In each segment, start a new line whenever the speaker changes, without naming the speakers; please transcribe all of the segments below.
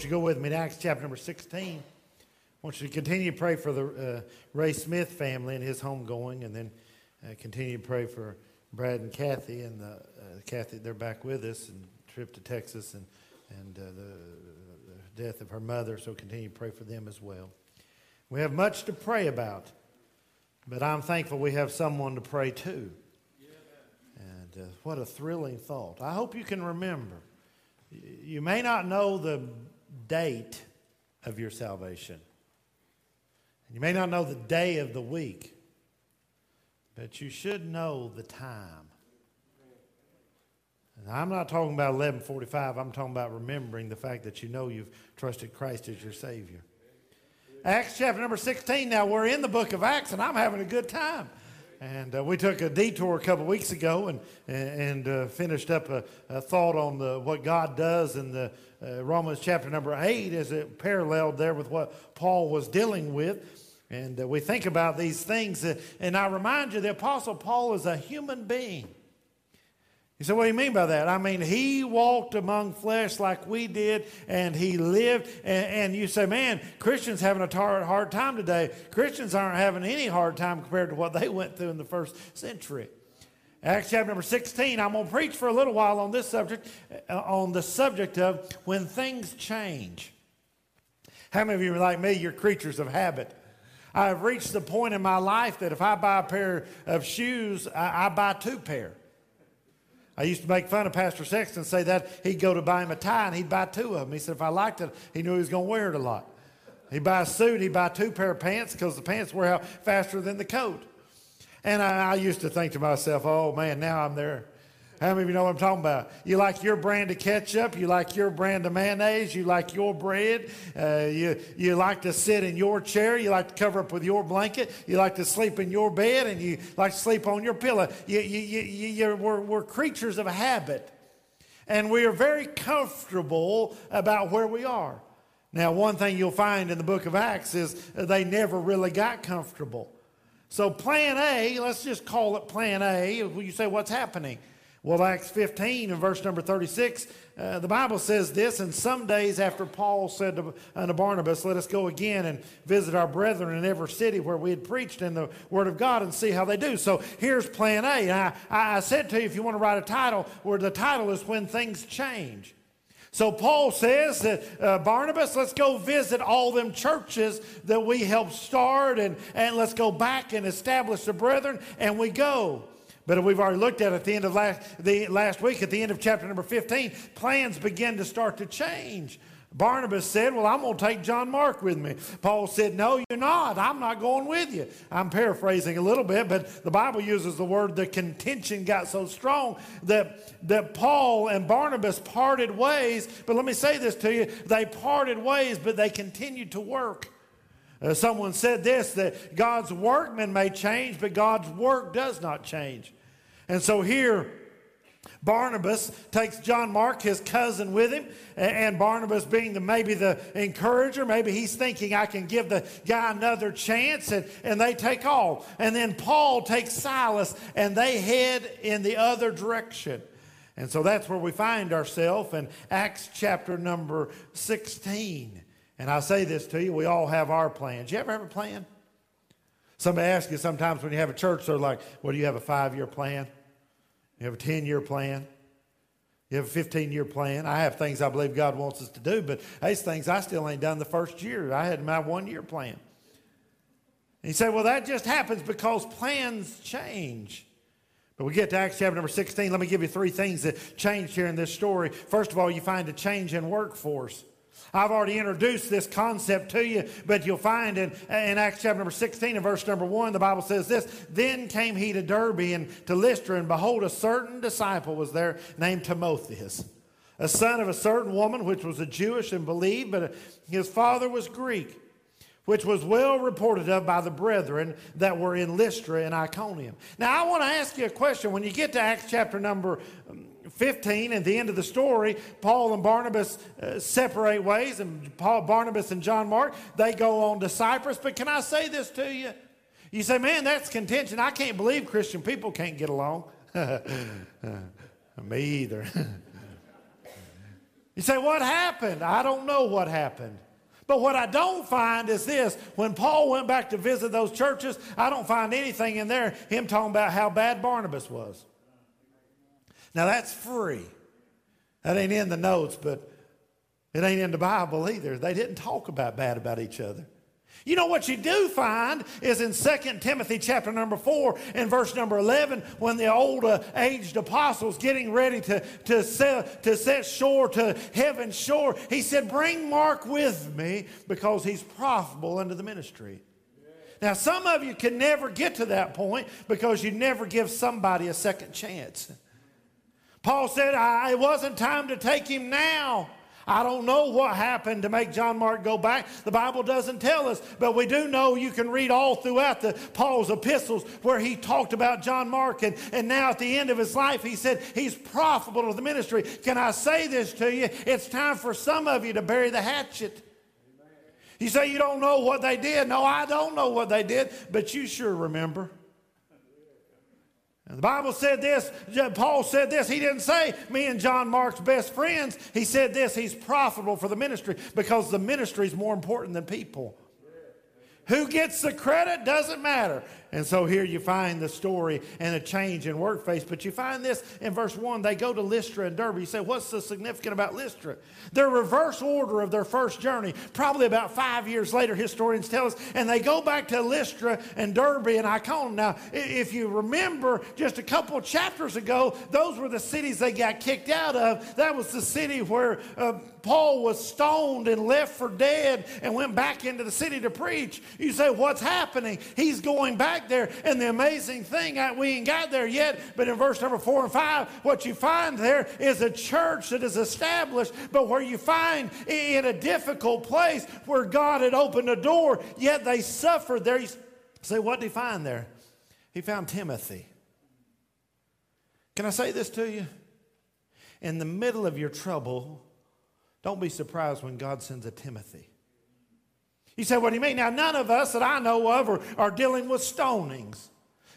want you to go with me to Acts chapter number 16. I want you to continue to pray for the uh, Ray Smith family and his homegoing, and then uh, continue to pray for Brad and Kathy. And the, uh, Kathy, they're back with us and trip to Texas and, and uh, the, the death of her mother, so continue to pray for them as well. We have much to pray about, but I'm thankful we have someone to pray to. And uh, what a thrilling thought. I hope you can remember. You may not know the date of your salvation. You may not know the day of the week, but you should know the time. And I'm not talking about 1145. I'm talking about remembering the fact that you know you've trusted Christ as your Savior. Acts chapter number 16. Now, we're in the book of Acts, and I'm having a good time. And uh, we took a detour a couple weeks ago and, and uh, finished up a, a, thought on the, what God does in the uh, Romans chapter number 8 as it paralleled there with what Paul was dealing with. And uh, we think about these things. Uh, and I remind you, the Apostle Paul is a human being. You said, what do you mean by that? I mean, he walked among flesh like we did, and he lived. And, and you say, man, Christians having a tar- hard time today. Christians aren't having any hard time compared to what they went through in the first century. Acts chapter number 16, I'm going to preach for a little while on this subject, uh, on the subject of when things change. How many of you are like me? You're creatures of habit. I've reached the point in my life that if I buy a pair of shoes, I, I buy two pair. I used to make fun of Pastor Sexton, and say that he'd go to buy him a tie and he'd buy two of them. He said if I liked it, he knew he was going to wear it a lot. He'd buy a suit, he'd buy two pair of pants because the pants wear out faster than the coat. And I, I used to think to myself, oh man, now I'm there. How many of you know what I'm talking about? You like your brand of ketchup. You like your brand of mayonnaise. You like your bread. Uh, you, you like to sit in your chair. You like to cover up with your blanket. You like to sleep in your bed and you like to sleep on your pillow. You, you, you, you, we're, we're creatures of habit. And we are very comfortable about where we are. Now, one thing you'll find in the book of Acts is they never really got comfortable. So, plan A, let's just call it plan A. You say, what's happening? Well, Acts 15 and verse number 36, uh, the Bible says this, and some days after Paul said to, unto Barnabas, Let us go again and visit our brethren in every city where we had preached in the Word of God and see how they do. So here's plan A. I, I said to you, if you want to write a title, where the title is When Things Change. So Paul says that uh, Barnabas, let's go visit all them churches that we helped start and, and let's go back and establish the brethren. And we go. But we've already looked at at the end of last, the, last week, at the end of chapter number 15, plans begin to start to change. Barnabas said, Well, I'm going to take John Mark with me. Paul said, No, you're not. I'm not going with you. I'm paraphrasing a little bit, but the Bible uses the word the contention got so strong that, that Paul and Barnabas parted ways. But let me say this to you they parted ways, but they continued to work. Uh, someone said this that God's workmen may change, but God's work does not change. And so here, Barnabas takes John Mark, his cousin, with him, and Barnabas being the, maybe the encourager, maybe he's thinking I can give the guy another chance, and, and they take off. And then Paul takes Silas, and they head in the other direction. And so that's where we find ourselves in Acts chapter number 16. And I say this to you, we all have our plans. You ever have a plan? Somebody asks you sometimes when you have a church, they're like, well, do you have a five year plan? You have a 10 year plan. You have a 15 year plan. I have things I believe God wants us to do, but these things I still ain't done the first year. I had my one year plan. And you say, well, that just happens because plans change. But we get to Acts chapter number 16. Let me give you three things that changed here in this story. First of all, you find a change in workforce. I've already introduced this concept to you, but you'll find in, in Acts chapter number 16 and verse number 1, the Bible says this Then came he to Derbe and to Lystra, and behold, a certain disciple was there named Timotheus, a son of a certain woman which was a Jewish and believed, but his father was Greek which was well reported of by the brethren that were in Lystra and Iconium. Now, I want to ask you a question. When you get to Acts chapter number 15, at the end of the story, Paul and Barnabas uh, separate ways, and Paul, Barnabas and John Mark, they go on to Cyprus. But can I say this to you? You say, man, that's contention. I can't believe Christian people can't get along. Me either. You say, What happened? I don't know what happened. But what I don't find is this when Paul went back to visit those churches, I don't find anything in there, him talking about how bad Barnabas was. Now that's free. That ain't in the notes, but it ain't in the Bible either. They didn't talk about bad about each other. You know what you do find is in 2 Timothy chapter number 4 and verse number 11 when the old uh, aged apostles getting ready to, to, set, to set shore to heaven's shore, he said, bring Mark with me because he's profitable unto the ministry. Now, some of you can never get to that point because you never give somebody a second chance. Paul said, it wasn't time to take him now. I don't know what happened to make John Mark go back. The Bible doesn't tell us, but we do know you can read all throughout the Paul's epistles where he talked about John Mark and, and now at the end of his life he said he's profitable to the ministry. Can I say this to you? It's time for some of you to bury the hatchet. You say you don't know what they did. No, I don't know what they did, but you sure remember. The Bible said this, Paul said this. He didn't say me and John Mark's best friends. He said this, he's profitable for the ministry because the ministry is more important than people. Who gets the credit doesn't matter. And so here you find the story and a change in work face. But you find this in verse 1. They go to Lystra and Derbe. You say, what's so significant about Lystra? Their reverse order of their first journey, probably about five years later, historians tell us. And they go back to Lystra and Derbe and Iconium. Now, if you remember just a couple chapters ago, those were the cities they got kicked out of. That was the city where uh, Paul was stoned and left for dead and went back into the city to preach. You say, what's happening? He's going back back there. And the amazing thing, we ain't got there yet, but in verse number four and five, what you find there is a church that is established, but where you find in a difficult place where God had opened a door, yet they suffered there. Say, what did he find there? He found Timothy. Can I say this to you? In the middle of your trouble, don't be surprised when God sends a Timothy. You say, what do you mean? Now, none of us that I know of are, are dealing with stonings.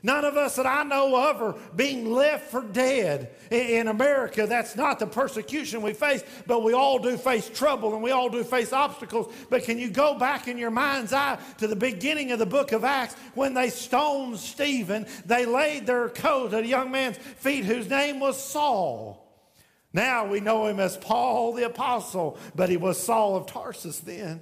None of us that I know of are being left for dead. In America, that's not the persecution we face, but we all do face trouble and we all do face obstacles. But can you go back in your mind's eye to the beginning of the book of Acts when they stoned Stephen? They laid their coat at a young man's feet whose name was Saul. Now we know him as Paul the Apostle, but he was Saul of Tarsus then.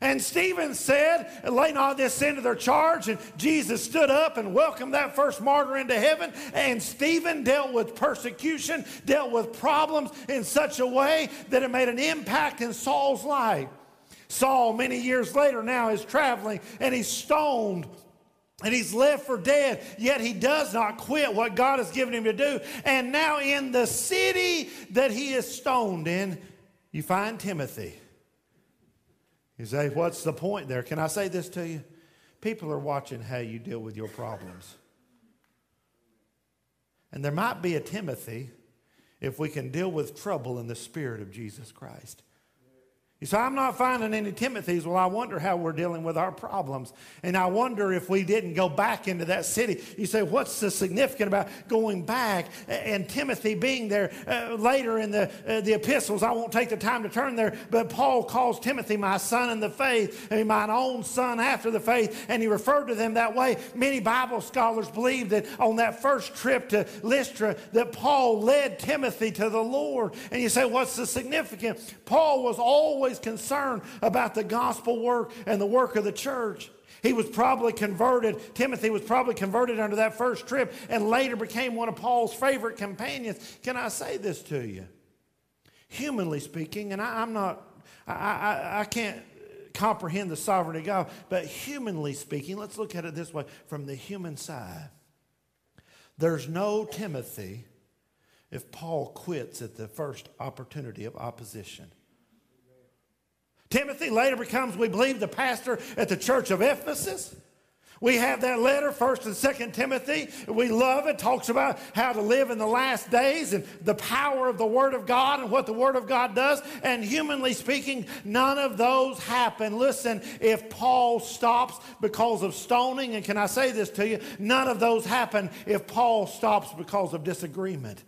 And Stephen said, Lay not this sin to their charge. And Jesus stood up and welcomed that first martyr into heaven. And Stephen dealt with persecution, dealt with problems in such a way that it made an impact in Saul's life. Saul, many years later, now is traveling and he's stoned and he's left for dead, yet he does not quit what God has given him to do. And now, in the city that he is stoned in, you find Timothy. You say, what's the point there? Can I say this to you? People are watching how you deal with your problems. And there might be a Timothy if we can deal with trouble in the spirit of Jesus Christ. You say, I'm not finding any Timothys. Well, I wonder how we're dealing with our problems. And I wonder if we didn't go back into that city. You say, what's the significant about going back and Timothy being there uh, later in the, uh, the epistles? I won't take the time to turn there, but Paul calls Timothy my son in the faith, and mine own son after the faith, and he referred to them that way. Many Bible scholars believe that on that first trip to Lystra, that Paul led Timothy to the Lord. And you say, what's the significance? Paul was always always concerned about the gospel work and the work of the church. He was probably converted. Timothy was probably converted under that first trip and later became one of Paul's favorite companions. Can I say this to you? Humanly speaking, and I, am not, I, I, I can't comprehend the sovereignty of God, but humanly speaking, let's look at it this way from the human side. There's no Timothy if Paul quits at the first opportunity of opposition. Timothy later becomes, we believe, the pastor at the church of Ephesus. We have that letter, 1st and 2nd Timothy. We love it. Talks about how to live in the last days and the power of the Word of God and what the Word of God does. And humanly speaking, none of those happen. Listen, if Paul stops because of stoning, and can I say this to you? None of those happen if Paul stops because of disagreement.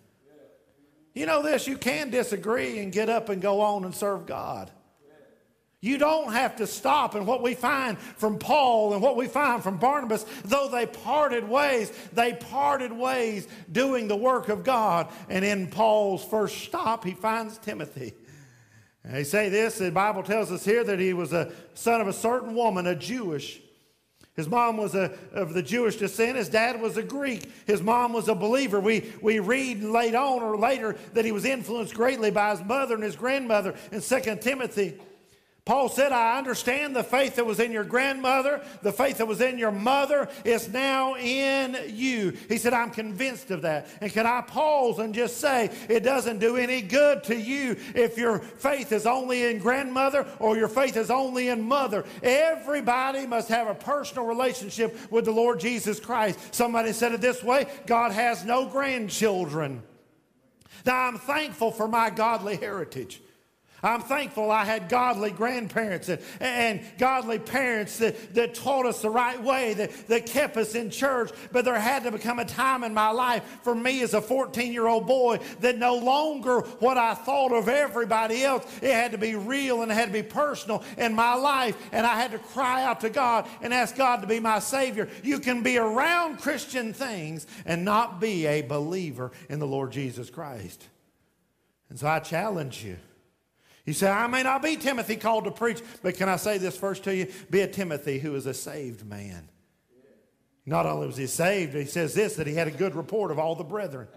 You know this, you can disagree and get up and go on and serve God. You don't have to stop. And what we find from Paul and what we find from Barnabas, though they parted ways, they parted ways doing the work of God. And in Paul's first stop, he finds Timothy. And they say this, the Bible tells us here that he was a son of a certain woman, a Jewish. His mom was a, of the Jewish descent. His dad was a Greek. His mom was a believer. We, we read late on or later that he was influenced greatly by his mother and his grandmother in 2 Timothy. Paul said, I understand the faith that was in your grandmother, the faith that was in your mother is now in you. He said, I'm convinced of that. And can I pause and just say, it doesn't do any good to you if your faith is only in grandmother or your faith is only in mother. Everybody must have a personal relationship with the Lord Jesus Christ. Somebody said it this way God has no grandchildren. Now, I'm thankful for my godly heritage. I'm thankful I had godly grandparents and, and godly parents that, that taught us the right way, that, that kept us in church. But there had to become a time in my life for me as a 14 year old boy that no longer what I thought of everybody else, it had to be real and it had to be personal in my life. And I had to cry out to God and ask God to be my Savior. You can be around Christian things and not be a believer in the Lord Jesus Christ. And so I challenge you. You say, I may not be Timothy called to preach, but can I say this first to you? Be a Timothy who is a saved man. Not only was he saved, he says this that he had a good report of all the brethren.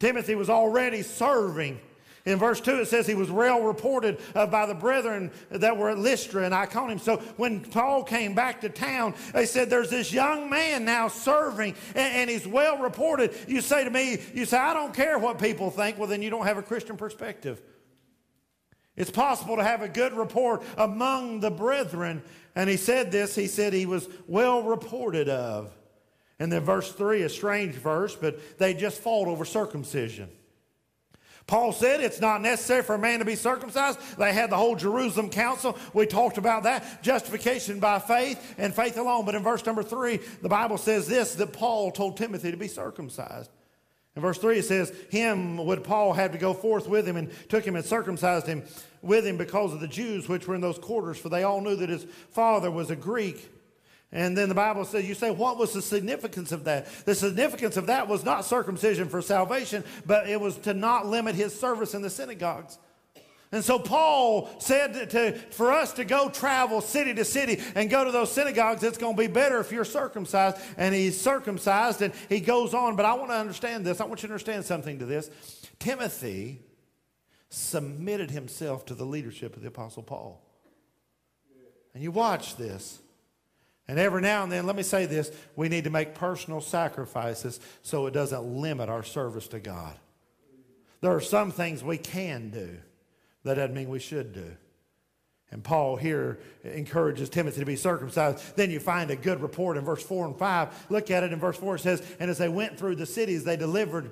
Timothy was already serving. In verse 2, it says he was well reported of by the brethren that were at Lystra and Iconium. So when Paul came back to town, they said, There's this young man now serving, and, and he's well reported. You say to me, You say, I don't care what people think. Well, then you don't have a Christian perspective. It's possible to have a good report among the brethren. And he said this, he said he was well reported of. And then verse 3, a strange verse, but they just fought over circumcision. Paul said it's not necessary for a man to be circumcised. They had the whole Jerusalem council. We talked about that. Justification by faith and faith alone. But in verse number three, the Bible says this that Paul told Timothy to be circumcised. In verse 3, it says, Him would Paul have to go forth with him and took him and circumcised him with him because of the Jews which were in those quarters, for they all knew that his father was a Greek. And then the Bible says, you say, what was the significance of that? The significance of that was not circumcision for salvation, but it was to not limit his service in the synagogues. And so Paul said to, for us to go travel city to city and go to those synagogues, it's going to be better if you're circumcised. And he's circumcised and he goes on. But I want to understand this. I want you to understand something to this. Timothy submitted himself to the leadership of the Apostle Paul. And you watch this. And every now and then, let me say this we need to make personal sacrifices so it doesn't limit our service to God. There are some things we can do. That doesn't mean we should do. And Paul here encourages Timothy to be circumcised. Then you find a good report in verse 4 and 5. Look at it in verse 4. It says, And as they went through the cities, they delivered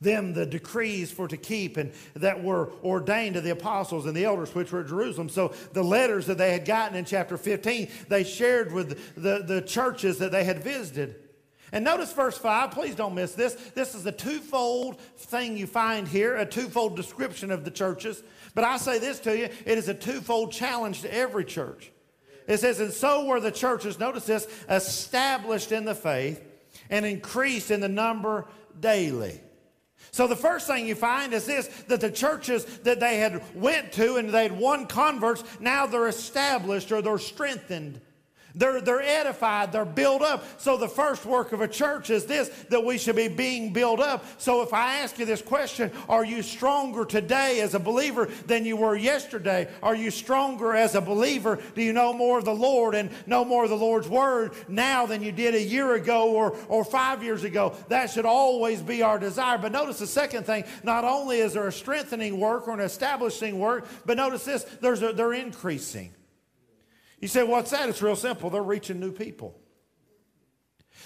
them the decrees for to keep and that were ordained to the apostles and the elders which were at Jerusalem. So the letters that they had gotten in chapter 15, they shared with the, the churches that they had visited. And notice verse 5, please don't miss this. This is a twofold thing you find here, a twofold description of the churches. But I say this to you it is a twofold challenge to every church. It says, And so were the churches, notice this, established in the faith and increased in the number daily. So the first thing you find is this that the churches that they had went to and they'd won converts, now they're established or they're strengthened they're, they're edified, they're built up. So, the first work of a church is this that we should be being built up. So, if I ask you this question, are you stronger today as a believer than you were yesterday? Are you stronger as a believer? Do you know more of the Lord and know more of the Lord's word now than you did a year ago or, or five years ago? That should always be our desire. But notice the second thing not only is there a strengthening work or an establishing work, but notice this there's a, they're increasing. You say, what's that? It's real simple. They're reaching new people.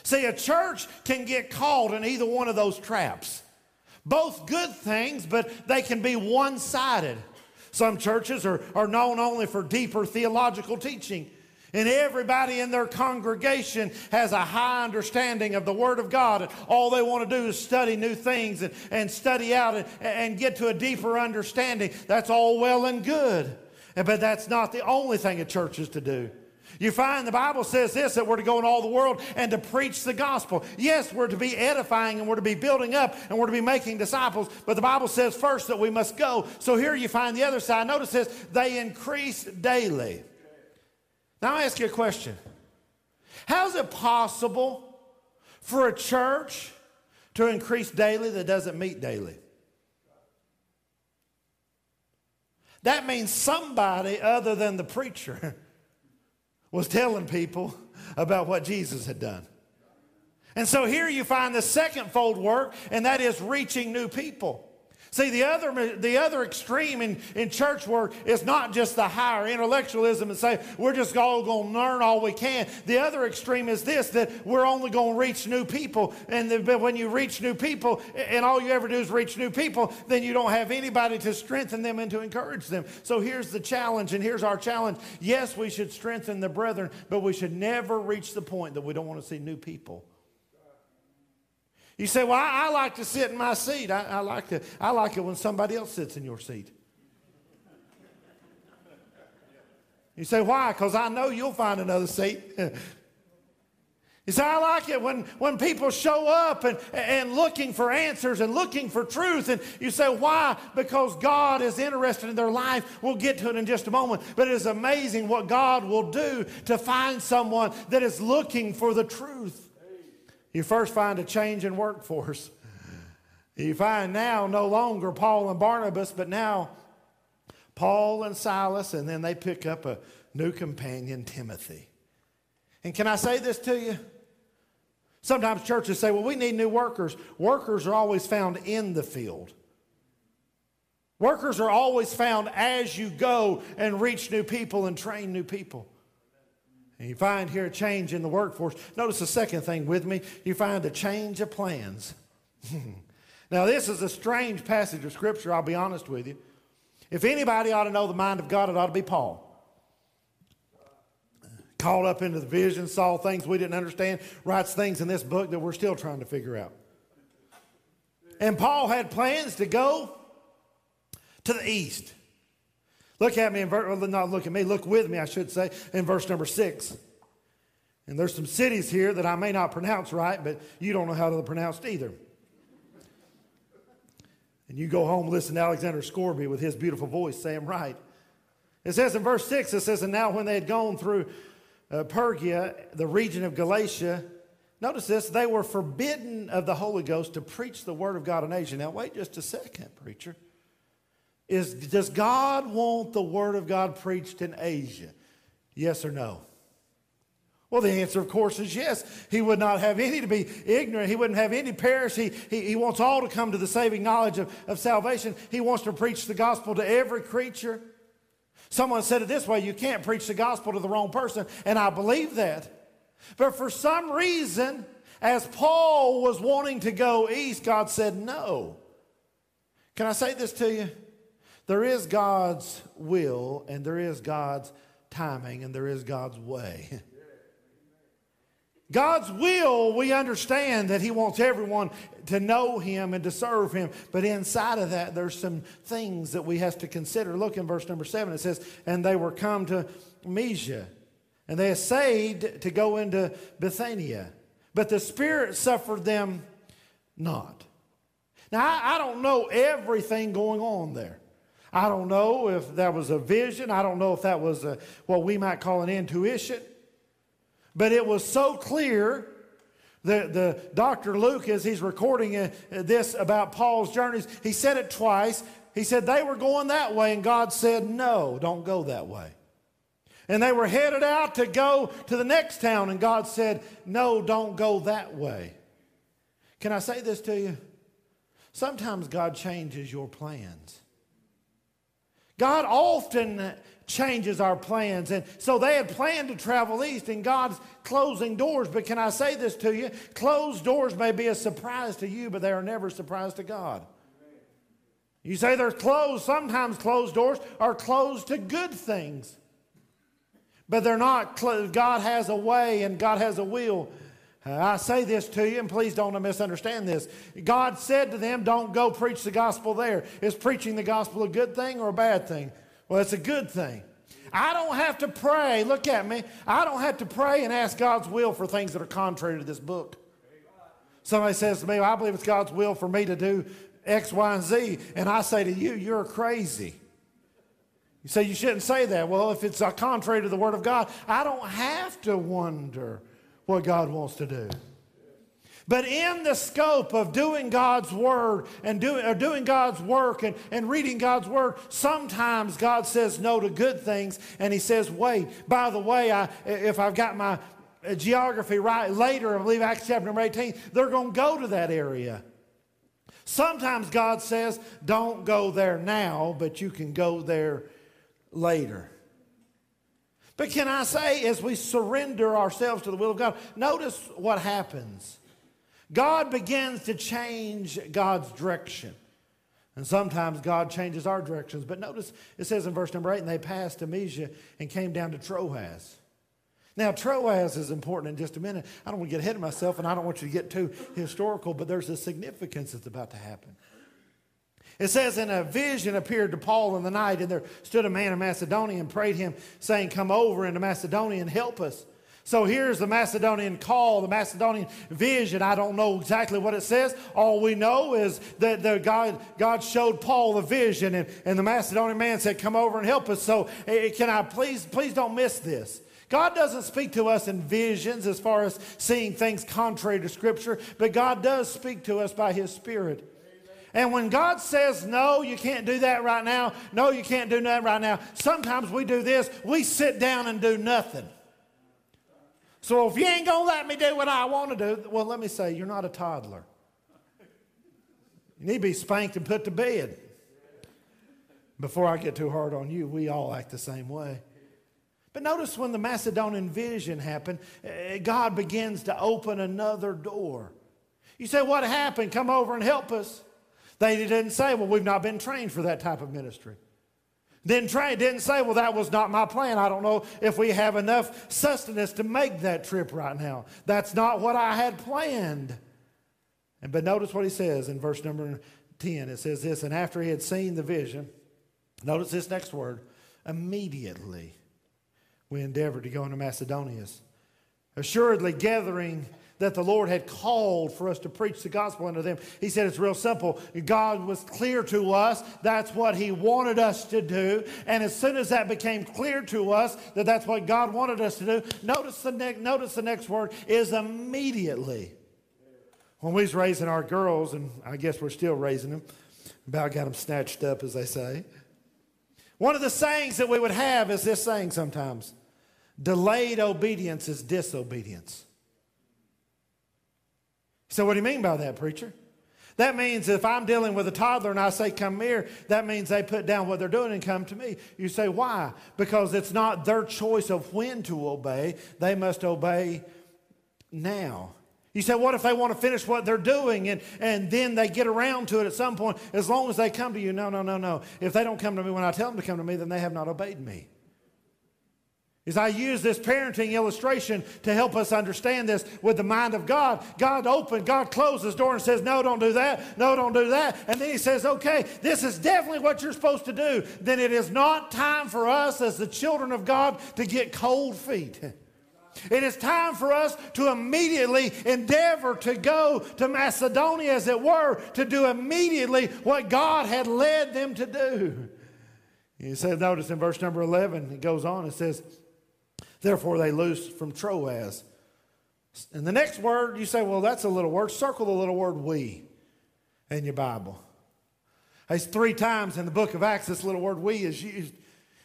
See, a church can get caught in either one of those traps. Both good things, but they can be one sided. Some churches are, are known only for deeper theological teaching. And everybody in their congregation has a high understanding of the Word of God. And all they want to do is study new things and, and study out and, and get to a deeper understanding. That's all well and good. But that's not the only thing a church is to do. You find the Bible says this that we're to go in all the world and to preach the gospel. Yes, we're to be edifying and we're to be building up and we're to be making disciples, but the Bible says first that we must go. So here you find the other side. Notice this they increase daily. Now, I ask you a question How is it possible for a church to increase daily that doesn't meet daily? That means somebody other than the preacher was telling people about what Jesus had done. And so here you find the second fold work, and that is reaching new people. See, the other, the other extreme in, in church work is not just the higher intellectualism and say, we're just all going to learn all we can. The other extreme is this, that we're only going to reach new people. And the, when you reach new people, and all you ever do is reach new people, then you don't have anybody to strengthen them and to encourage them. So here's the challenge, and here's our challenge. Yes, we should strengthen the brethren, but we should never reach the point that we don't want to see new people. You say, Well, I, I like to sit in my seat. I, I, like to, I like it when somebody else sits in your seat. You say, Why? Because I know you'll find another seat. You say, I like it when, when people show up and, and looking for answers and looking for truth. And you say, why? Because God is interested in their life. We'll get to it in just a moment. But it is amazing what God will do to find someone that is looking for the truth. You first find a change in workforce. You find now no longer Paul and Barnabas, but now Paul and Silas, and then they pick up a new companion, Timothy. And can I say this to you? Sometimes churches say, well, we need new workers. Workers are always found in the field. Workers are always found as you go and reach new people and train new people. And you find here a change in the workforce. Notice the second thing with me. You find a change of plans. now, this is a strange passage of Scripture, I'll be honest with you. If anybody ought to know the mind of God, it ought to be Paul. Caught up into the vision, saw things we didn't understand, writes things in this book that we're still trying to figure out. And Paul had plans to go to the east. Look at me in not look at me, look with me, I should say, in verse number six. And there's some cities here that I may not pronounce right, but you don't know how to pronounce either. And you go home, listen to Alexander Scourby with his beautiful voice, say them right. It says in verse 6, it says, And now when they had gone through uh, Pergia, the region of Galatia, notice this, they were forbidden of the Holy Ghost to preach the word of God in Asia. Now, wait just a second, preacher is does God want the Word of God preached in Asia? Yes or no? Well, the answer, of course, is yes. He would not have any to be ignorant. He wouldn't have any perish. He, he, he wants all to come to the saving knowledge of, of salvation. He wants to preach the gospel to every creature. Someone said it this way you can't preach the gospel to the wrong person, and I believe that. But for some reason, as Paul was wanting to go east, God said no. Can I say this to you? There is God's will, and there is God's timing, and there is God's way. God's will, we understand that He wants everyone to know Him and to serve Him. But inside of that, there's some things that we have to consider. Look in verse number seven. It says, And they were come to Mysia, and they essayed to go into Bithynia, but the Spirit suffered them not. Now, I, I don't know everything going on there. I don't know if that was a vision. I don't know if that was a, what we might call an intuition. But it was so clear that the Dr. Luke, as he's recording uh, this about Paul's journeys, he said it twice. He said they were going that way, and God said, No, don't go that way. And they were headed out to go to the next town, and God said, No, don't go that way. Can I say this to you? Sometimes God changes your plans. God often changes our plans. And so they had planned to travel east, and God's closing doors. But can I say this to you? Closed doors may be a surprise to you, but they are never a surprise to God. You say they're closed. Sometimes closed doors are closed to good things. But they're not, closed. God has a way and God has a will. Uh, I say this to you, and please don't misunderstand this. God said to them, Don't go preach the gospel there. Is preaching the gospel a good thing or a bad thing? Well, it's a good thing. I don't have to pray. Look at me. I don't have to pray and ask God's will for things that are contrary to this book. Somebody says to me, well, I believe it's God's will for me to do X, Y, and Z. And I say to you, you're crazy. You say you shouldn't say that. Well, if it's contrary to the Word of God, I don't have to wonder what God wants to do. But in the scope of doing God's word and doing, or doing God's work and, and reading God's word, sometimes God says no to good things and he says, wait, by the way, I, if I've got my geography right later, I believe Acts chapter number 18, they're going to go to that area. Sometimes God says, don't go there now, but you can go there later. But can I say, as we surrender ourselves to the will of God, notice what happens. God begins to change God's direction. And sometimes God changes our directions. But notice it says in verse number 8, and they passed to Mysia and came down to Troas. Now, Troas is important in just a minute. I don't want to get ahead of myself, and I don't want you to get too historical, but there's a significance that's about to happen. It says, In a vision appeared to Paul in the night, and there stood a man in Macedonia and prayed him, saying, Come over into Macedonia and help us. So here's the Macedonian call, the Macedonian vision. I don't know exactly what it says. All we know is that the God, God showed Paul the vision, and, and the Macedonian man said, Come over and help us. So eh, can I please, please don't miss this. God doesn't speak to us in visions as far as seeing things contrary to Scripture, but God does speak to us by His Spirit. And when God says, no, you can't do that right now, no, you can't do that right now, sometimes we do this, we sit down and do nothing. So if you ain't going to let me do what I want to do, well, let me say, you're not a toddler. You need to be spanked and put to bed. Before I get too hard on you, we all act the same way. But notice when the Macedonian vision happened, eh, God begins to open another door. You say, What happened? Come over and help us. They didn't say, Well, we've not been trained for that type of ministry. Didn't train, didn't say, well, that was not my plan. I don't know if we have enough sustenance to make that trip right now. That's not what I had planned. And but notice what he says in verse number 10. It says this, and after he had seen the vision, notice this next word, immediately we endeavored to go into Macedonia. Assuredly gathering that the Lord had called for us to preach the gospel unto them. He said it's real simple. God was clear to us. That's what He wanted us to do. And as soon as that became clear to us that that's what God wanted us to do, notice the, ne- notice the next word is immediately. When we was raising our girls, and I guess we're still raising them, about got them snatched up, as they say. One of the sayings that we would have is this saying sometimes delayed obedience is disobedience. So, what do you mean by that, preacher? That means if I'm dealing with a toddler and I say, come here, that means they put down what they're doing and come to me. You say, why? Because it's not their choice of when to obey, they must obey now. You say, what if they want to finish what they're doing and, and then they get around to it at some point, as long as they come to you? No, no, no, no. If they don't come to me when I tell them to come to me, then they have not obeyed me is I use this parenting illustration to help us understand this with the mind of God. God opened, God closed his door and says, No, don't do that. No, don't do that. And then he says, Okay, this is definitely what you're supposed to do. Then it is not time for us as the children of God to get cold feet. It is time for us to immediately endeavor to go to Macedonia, as it were, to do immediately what God had led them to do. You said, notice in verse number 11, it goes on, it says, Therefore, they loosed from Troas. And the next word, you say, well, that's a little word. Circle the little word we in your Bible. It's three times in the book of Acts this little word we is used.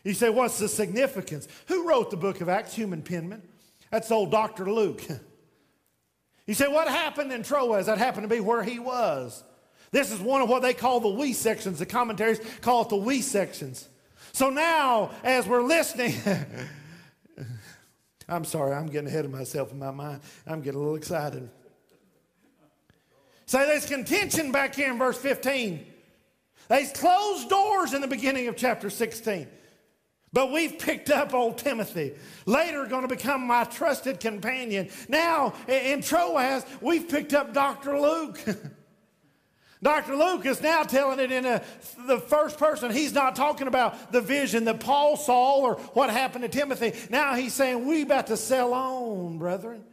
You say, what's the significance? Who wrote the book of Acts? Human penman. That's old Dr. Luke. You say, what happened in Troas? That happened to be where he was. This is one of what they call the we sections. The commentaries call it the we sections. So now, as we're listening, I'm sorry, I'm getting ahead of myself in my mind. I'm getting a little excited. So there's contention back here in verse 15. There's closed doors in the beginning of chapter 16. But we've picked up old Timothy, later going to become my trusted companion. Now, in Troas, we've picked up Dr. Luke. Dr. Luke is now telling it in a, the first person. He's not talking about the vision that Paul saw or what happened to Timothy. Now he's saying, We about to sell on, brethren.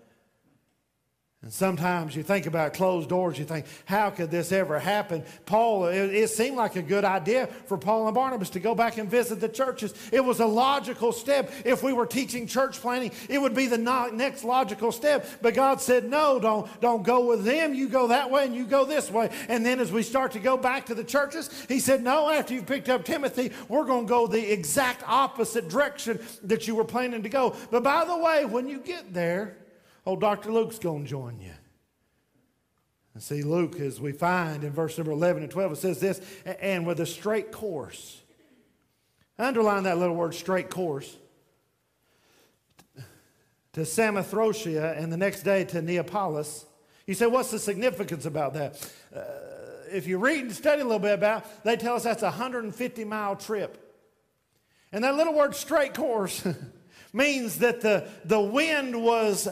And sometimes you think about closed doors, you think, how could this ever happen? Paul, it, it, seemed like a good idea for Paul and Barnabas to go back and visit the churches. It was a logical step. If we were teaching church planting, it would be the next logical step. But God said, no, don't, don't go with them. You go that way and you go this way. And then as we start to go back to the churches, he said, no, after you've picked up Timothy, we're going to go the exact opposite direction that you were planning to go. But by the way, when you get there, Oh, Dr. Luke's going to join you. And see, Luke, as we find in verse number 11 and 12, it says this, and with a straight course. Underline that little word, straight course. To Samothracia and the next day to Neapolis. You say, what's the significance about that? Uh, if you read and study a little bit about, they tell us that's a 150 mile trip. And that little word straight course means that the, the wind was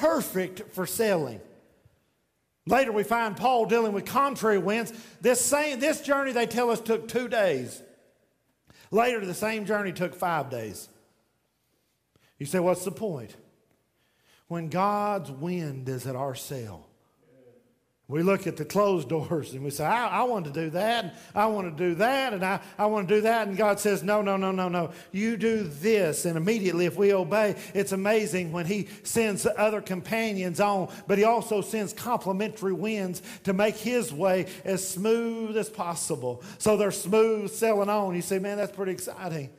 perfect for sailing. Later, we find Paul dealing with contrary winds. This, same, this journey, they tell us, took two days. Later, the same journey took five days. You say, what's the point? When God's wind is at our sail, we look at the closed doors and we say, I, I, want to do that, and I want to do that, and I, I want to do that. And God says, No, no, no, no, no. You do this. And immediately, if we obey, it's amazing when He sends other companions on, but He also sends complementary winds to make His way as smooth as possible. So they're smooth sailing on. You say, Man, that's pretty exciting.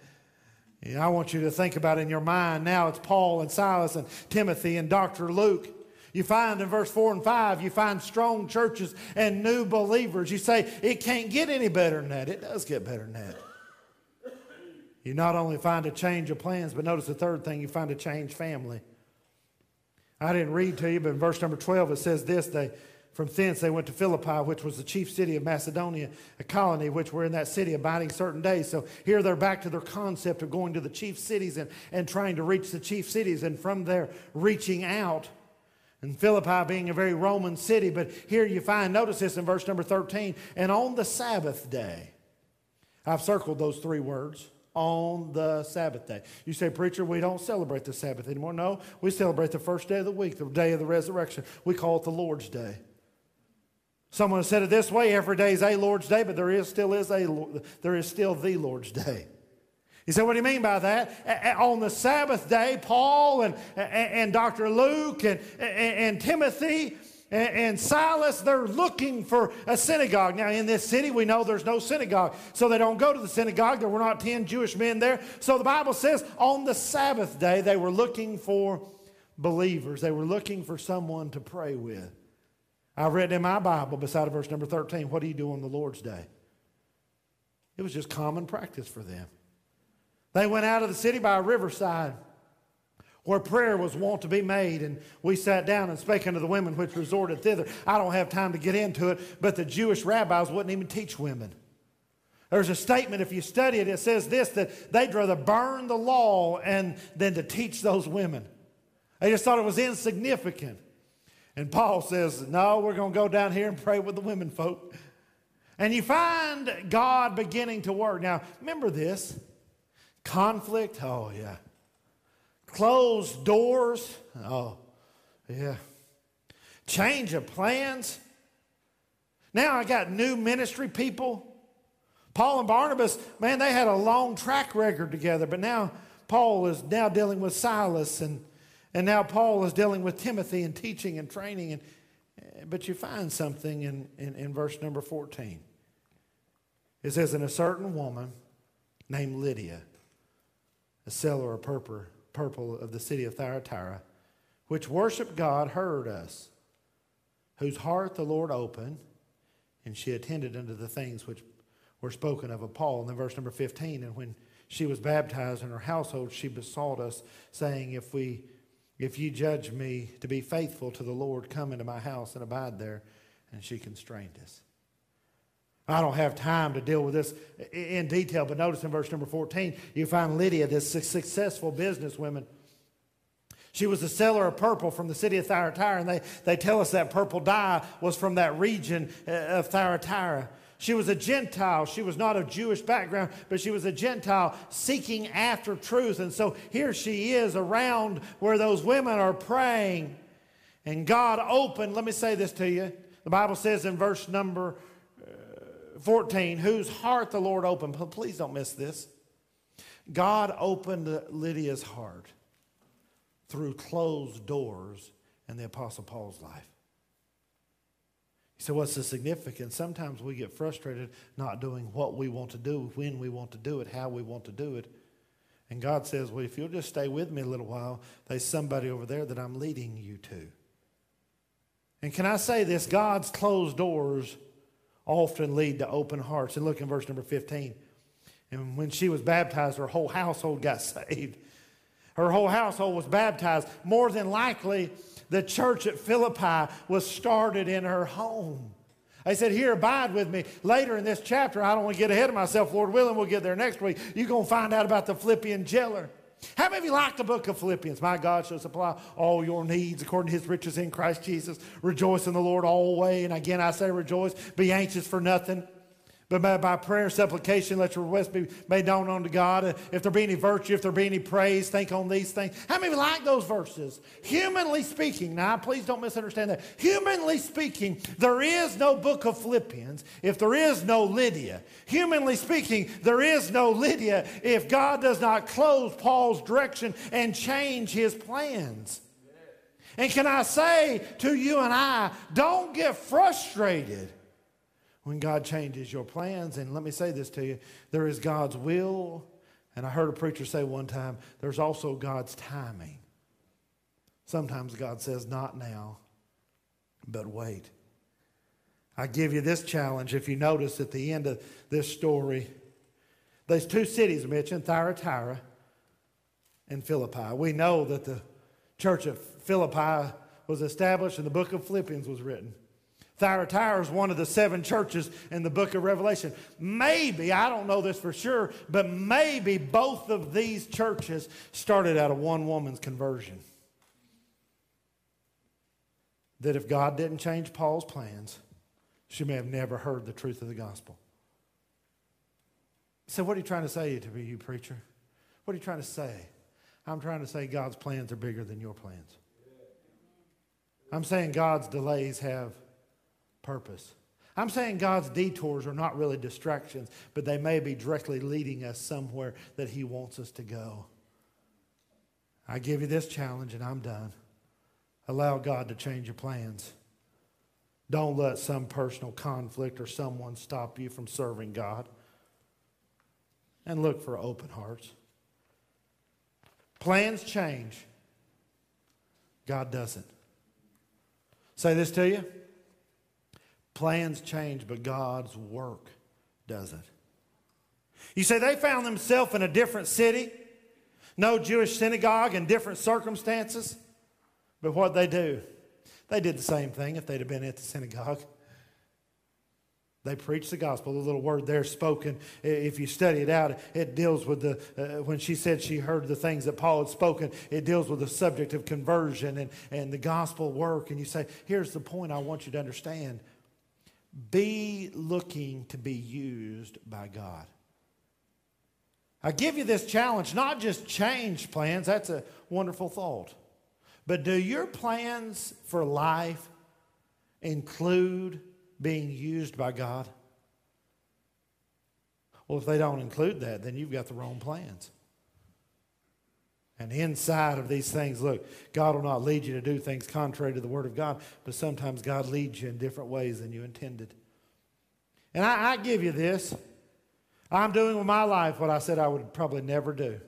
Yeah, I want you to think about in your mind now it's Paul and Silas and Timothy and Dr. Luke. You find in verse 4 and 5, you find strong churches and new believers. You say, it can't get any better than that. It does get better than that. You not only find a change of plans, but notice the third thing, you find a changed family. I didn't read to you, but in verse number 12 it says this they, from thence they went to Philippi, which was the chief city of Macedonia, a colony which were in that city abiding certain days. So here they're back to their concept of going to the chief cities and, and trying to reach the chief cities, and from there reaching out and Philippi being a very Roman city, but here you find, notice this in verse number 13, and on the Sabbath day, I've circled those three words, on the Sabbath day. You say, Preacher, we don't celebrate the Sabbath anymore. No, we celebrate the first day of the week, the day of the resurrection. We call it the Lord's Day. Someone said it this way every day is a Lord's Day, but there is still is a there is still the Lord's Day. You say, what do you mean by that? On the Sabbath day, Paul and, and Dr. Luke and, and Timothy and Silas, they're looking for a synagogue. Now, in this city, we know there's no synagogue, so they don't go to the synagogue. There were not 10 Jewish men there. So the Bible says on the Sabbath day, they were looking for believers, they were looking for someone to pray with. I've read in my Bible beside verse number 13, what do you do on the Lord's day? It was just common practice for them. They went out of the city by a riverside where prayer was wont to be made, and we sat down and spake unto the women which resorted thither. I don't have time to get into it, but the Jewish rabbis wouldn't even teach women. There's a statement, if you study it, it says this that they'd rather burn the law and than to teach those women. They just thought it was insignificant. And Paul says, No, we're going to go down here and pray with the women folk. And you find God beginning to work. Now, remember this Conflict? Oh, yeah. Closed doors? Oh, yeah. Change of plans? Now I got new ministry people. Paul and Barnabas, man, they had a long track record together, but now Paul is now dealing with Silas and and now Paul is dealing with Timothy and teaching and training. And, but you find something in, in, in verse number 14. It says, And a certain woman named Lydia, a seller of purple, purple of the city of Thyatira, which worshiped God, heard us, whose heart the Lord opened, and she attended unto the things which were spoken of of Paul. And then verse number 15, and when she was baptized in her household, she besought us, saying, If we if you judge me to be faithful to the Lord, come into my house and abide there. And she constrained us. I don't have time to deal with this in detail, but notice in verse number 14, you find Lydia, this successful businesswoman. She was a seller of purple from the city of Thyatira, and they, they tell us that purple dye was from that region uh, of Thyatira. She was a Gentile. She was not of Jewish background, but she was a Gentile seeking after truth. And so here she is around where those women are praying. And God opened, let me say this to you. The Bible says in verse number 14, whose heart the Lord opened. Please don't miss this. God opened Lydia's heart through closed doors in the Apostle Paul's life. So, what's the significance? Sometimes we get frustrated not doing what we want to do, when we want to do it, how we want to do it. And God says, Well, if you'll just stay with me a little while, there's somebody over there that I'm leading you to. And can I say this? God's closed doors often lead to open hearts. And look in verse number 15. And when she was baptized, her whole household got saved. Her whole household was baptized. More than likely, the church at Philippi was started in her home. I said, Here, abide with me. Later in this chapter, I don't want to get ahead of myself. Lord willing, we'll get there next week. You're going to find out about the Philippian jailer. How many of you like the book of Philippians? My God shall supply all your needs according to his riches in Christ Jesus. Rejoice in the Lord always. And again, I say rejoice. Be anxious for nothing. But by, by prayer supplication, let your requests be made known unto God. If there be any virtue, if there be any praise, think on these things. How many like those verses? Humanly speaking, now please don't misunderstand that. Humanly speaking, there is no book of Philippians if there is no Lydia. Humanly speaking, there is no Lydia if God does not close Paul's direction and change his plans. And can I say to you and I, don't get frustrated when God changes your plans. And let me say this to you there is God's will. And I heard a preacher say one time, there's also God's timing. Sometimes God says, not now, but wait. I give you this challenge. If you notice at the end of this story, there's two cities mentioned Thyatira and Philippi. We know that the church of Philippi was established and the book of Philippians was written. Thyatira is one of the seven churches in the book of Revelation. Maybe, I don't know this for sure, but maybe both of these churches started out of one woman's conversion. That if God didn't change Paul's plans, she may have never heard the truth of the gospel. So, what are you trying to say to me, you preacher? What are you trying to say? I'm trying to say God's plans are bigger than your plans. I'm saying God's delays have purpose. I'm saying God's detours are not really distractions, but they may be directly leading us somewhere that He wants us to go. I give you this challenge and I'm done. Allow God to change your plans. Don't let some personal conflict or someone stop you from serving God. And look for open hearts. Plans change, God doesn't. Say this to you. Plans change, but God's work doesn't. You say they found themselves in a different city, no Jewish synagogue, in different circumstances. But what they do? They did the same thing if they'd have been at the synagogue. They preached the gospel. The little word there spoken, if you study it out, it deals with the, uh, when she said she heard the things that Paul had spoken, it deals with the subject of conversion and, and the gospel work. And you say, here's the point I want you to understand be looking to be used by God. I give you this challenge, not just change plans, that's a wonderful thought. But do your plans for life include being used by God? Well, if they don't include that, then you've got the wrong plans. And inside of these things, look, God will not lead you to do things contrary to the Word of God, but sometimes God leads you in different ways than you intended. And I, I give you this. I'm doing with my life what I said I would probably never do.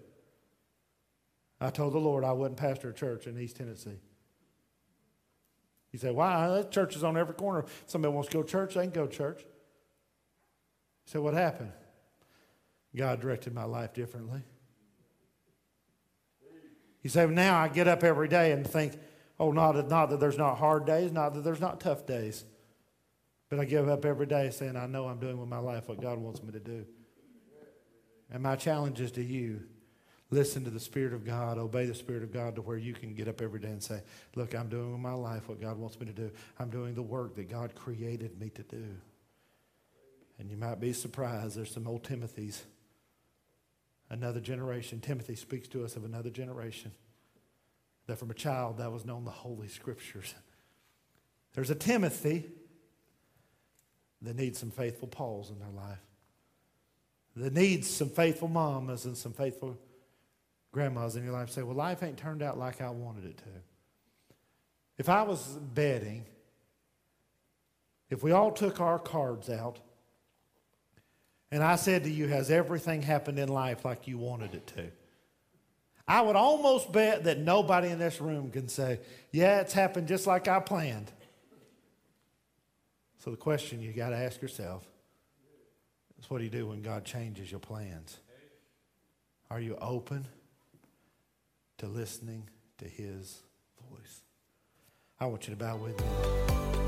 I told the Lord I wouldn't pastor a church in East Tennessee. You say, why? That church is on every corner. Somebody wants to go to church, they can go to church. So what happened? God directed my life differently. You say, well, now I get up every day and think, oh, not, not that there's not hard days, not that there's not tough days. But I give up every day saying, I know I'm doing with my life what God wants me to do. And my challenge is to you listen to the Spirit of God, obey the Spirit of God to where you can get up every day and say, Look, I'm doing with my life what God wants me to do. I'm doing the work that God created me to do. And you might be surprised, there's some old Timothy's, another generation. Timothy speaks to us of another generation that from a child that was known the Holy Scriptures. There's a Timothy that needs some faithful Pauls in their life, that needs some faithful mamas and some faithful grandmas in your life. Say, well, life ain't turned out like I wanted it to. If I was betting, if we all took our cards out, and I said to you, has everything happened in life like you wanted it to? I would almost bet that nobody in this room can say, yeah, it's happened just like I planned. So the question you got to ask yourself is what do you do when God changes your plans? Are you open to listening to his voice? I want you to bow with me.